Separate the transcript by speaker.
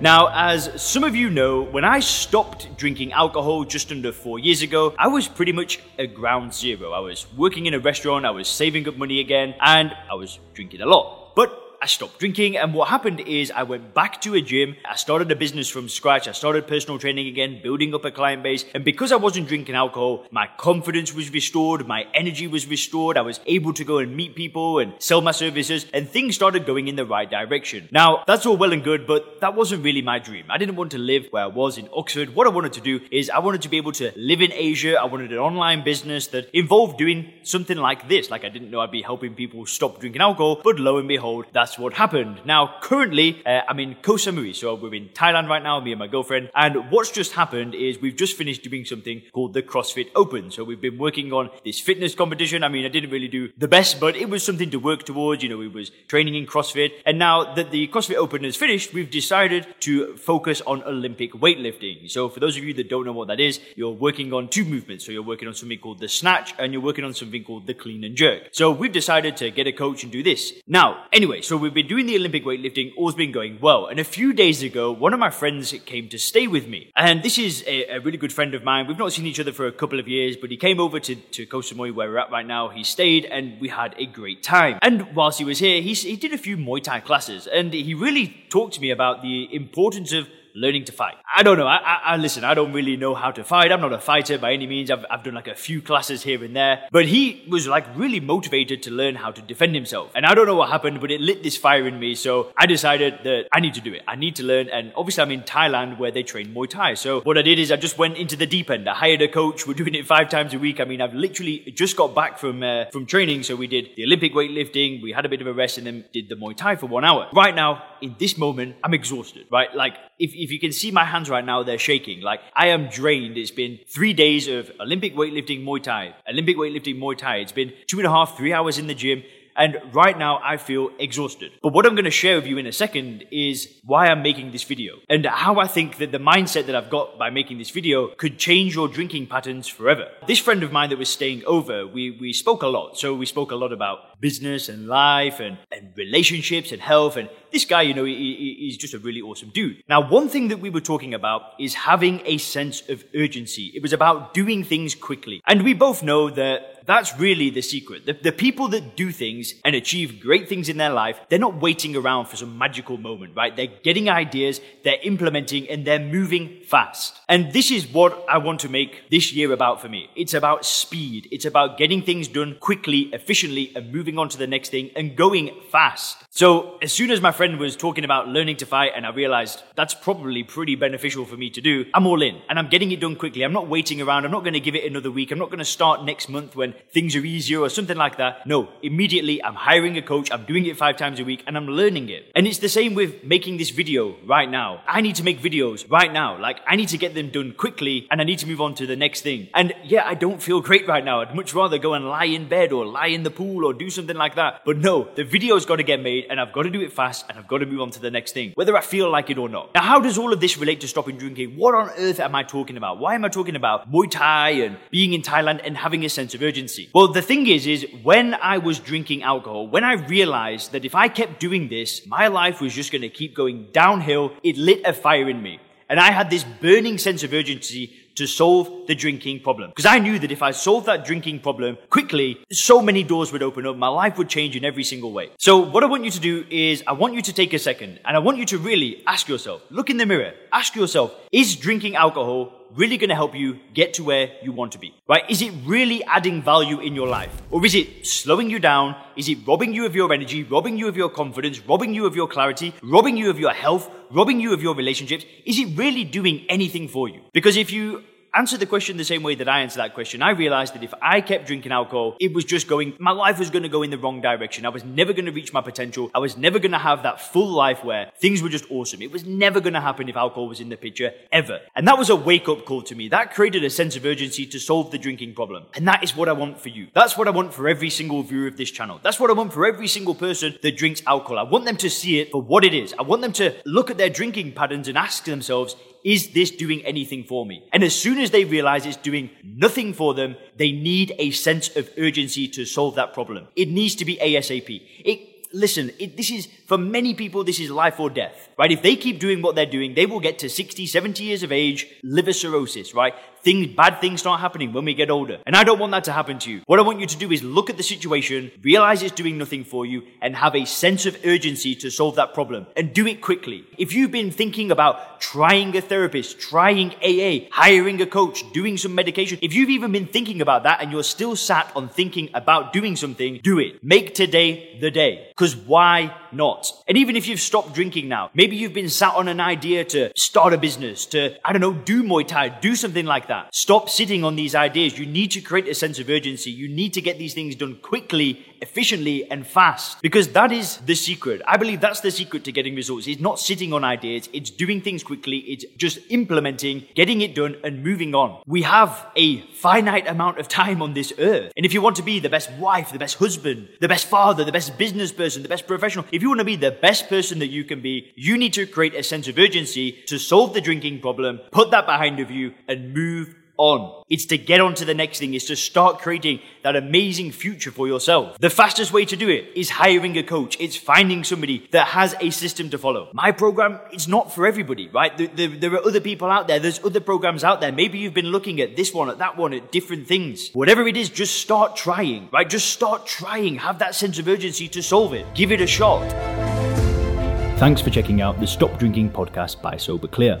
Speaker 1: Now, as some of you know, when I stopped drinking alcohol just under four years ago, I was pretty much a ground zero. I was working in a restaurant, I was saving up money again, and I was drinking a lot. But I stopped drinking, and what happened is I went back to a gym. I started a business from scratch. I started personal training again, building up a client base. And because I wasn't drinking alcohol, my confidence was restored, my energy was restored. I was able to go and meet people and sell my services, and things started going in the right direction. Now, that's all well and good, but that wasn't really my dream. I didn't want to live where I was in Oxford. What I wanted to do is I wanted to be able to live in Asia. I wanted an online business that involved doing something like this. Like I didn't know I'd be helping people stop drinking alcohol, but lo and behold, that's that's what happened. Now, currently, uh, I'm in Koh Samui, so we're in Thailand right now, me and my girlfriend. And what's just happened is we've just finished doing something called the CrossFit Open. So we've been working on this fitness competition. I mean, I didn't really do the best, but it was something to work towards. You know, we was training in CrossFit. And now that the CrossFit Open is finished, we've decided to focus on Olympic weightlifting. So for those of you that don't know what that is, you're working on two movements. So you're working on something called the snatch and you're working on something called the clean and jerk. So we've decided to get a coach and do this. Now, anyway, so we've been doing the Olympic weightlifting, all's been going well. And a few days ago, one of my friends came to stay with me. And this is a, a really good friend of mine. We've not seen each other for a couple of years, but he came over to, to Koh where we're at right now. He stayed and we had a great time. And whilst he was here, he, he did a few Muay Thai classes and he really talked to me about the importance of learning to fight. I don't know. I, I, I, listen. I don't really know how to fight. I'm not a fighter by any means. I've, I've done like a few classes here and there, but he was like really motivated to learn how to defend himself. And I don't know what happened, but it lit this fire in me. So I decided that I need to do it. I need to learn. And obviously, I'm in Thailand where they train Muay Thai. So what I did is I just went into the deep end. I hired a coach. We're doing it five times a week. I mean, I've literally just got back from uh, from training. So we did the Olympic weightlifting. We had a bit of a rest and then did the Muay Thai for one hour. Right now, in this moment, I'm exhausted. Right, like if if you can see my hands right now, they're shaking. Like I am drained. It's been three days of Olympic weightlifting Muay Thai, Olympic weightlifting Muay Thai. It's been two and a half, three hours in the gym. And right now I feel exhausted. But what I'm going to share with you in a second is why I'm making this video and how I think that the mindset that I've got by making this video could change your drinking patterns forever. This friend of mine that was staying over, we, we spoke a lot. So we spoke a lot about business and life and, and relationships and health. And this guy, you know, he, he's just a really awesome dude. Now, one thing that we were talking about is having a sense of urgency. It was about doing things quickly. And we both know that that's really the secret. The, the, people that do things and achieve great things in their life, they're not waiting around for some magical moment, right? They're getting ideas, they're implementing, and they're moving fast. And this is what I want to make this year about for me. It's about speed. It's about getting things done quickly, efficiently, and moving on to the next thing and going fast. So as soon as my friend was talking about learning to fight and I realized that's probably pretty beneficial for me to do, I'm all in and I'm getting it done quickly. I'm not waiting around. I'm not going to give it another week. I'm not going to start next month when things are easier or something like that. No, immediately I'm hiring a coach. I'm doing it five times a week and I'm learning it. And it's the same with making this video right now. I need to make videos right now. Like I need to get them done quickly and I need to move on to the next thing. And yeah, I don't feel great right now. I'd much rather go and lie in bed or lie in the pool or do something like that. But no, the video's got to get made and I've got to do it fast and I've got to move on to the next thing, whether I feel like it or not. Now, how does all of this relate to stopping drinking? What on earth am I talking about? Why am I talking about Muay Thai and being in Thailand and having a sense of urgency? Well, the thing is, is when I was drinking alcohol, when I realized that if I kept doing this, my life was just going to keep going downhill, it lit a fire in me. And I had this burning sense of urgency to solve the drinking problem. Because I knew that if I solved that drinking problem quickly, so many doors would open up. My life would change in every single way. So what I want you to do is I want you to take a second and I want you to really ask yourself, look in the mirror, ask yourself, is drinking alcohol really going to help you get to where you want to be? Right? Is it really adding value in your life? Or is it slowing you down? Is it robbing you of your energy, robbing you of your confidence, robbing you of your clarity, robbing you of your health, robbing you of your relationships? Is it really doing anything for you? Because if you answer the question the same way that I answer that question, I realized that if I kept drinking alcohol, it was just going, my life was going to go in the wrong direction. I was never going to reach my potential. I was never going to have that full life where things were just awesome. It was never going to happen if alcohol was in the picture, ever. And that was a wake up call to me. That created a sense of urgency to solve the drinking problem. And that is what I want for you. That's what I want for every single viewer of this channel. That's what I want for every single person that drinks alcohol. I want them to see it for what it is. I want them to look at their drinking patterns and ask themselves, is this doing anything for me? And as soon as they realize it's doing nothing for them, they need a sense of urgency to solve that problem. It needs to be ASAP. It listen, it, this is, for many people, this is life or death, right? If they keep doing what they're doing, they will get to 60, 70 years of age, liver cirrhosis, right? Things, bad things start happening when we get older. And I don't want that to happen to you. What I want you to do is look at the situation, realize it's doing nothing for you, and have a sense of urgency to solve that problem. And do it quickly. If you've been thinking about trying a therapist, trying AA, hiring a coach, doing some medication, if you've even been thinking about that and you're still sat on thinking about doing something, do it. Make today the day. Because why not? And even if you've stopped drinking now, maybe you've been sat on an idea to start a business, to, I don't know, do Muay Thai, do something like that. Stop sitting on these ideas. You need to create a sense of urgency. You need to get these things done quickly, efficiently, and fast. Because that is the secret. I believe that's the secret to getting results. It's not sitting on ideas. It's doing things quickly. It's just implementing, getting it done, and moving on. We have a finite amount of time on this earth. And if you want to be the best wife, the best husband, the best father, the best business person, the best professional, if you want to be the best person that you can be, you need to create a sense of urgency to solve the drinking problem, put that behind of you, and move on. It's to get on to the next thing. It's to start creating that amazing future for yourself. The fastest way to do it is hiring a coach. It's finding somebody that has a system to follow. My program, it's not for everybody, right? There, there, there, are other people out there. There's other programs out there. Maybe you've been looking at this one, at that one, at different things. Whatever it is, just start trying, right? Just start trying. Have that sense of urgency to solve it. Give it a shot. Thanks for checking out the Stop Drinking podcast by Sober Clear.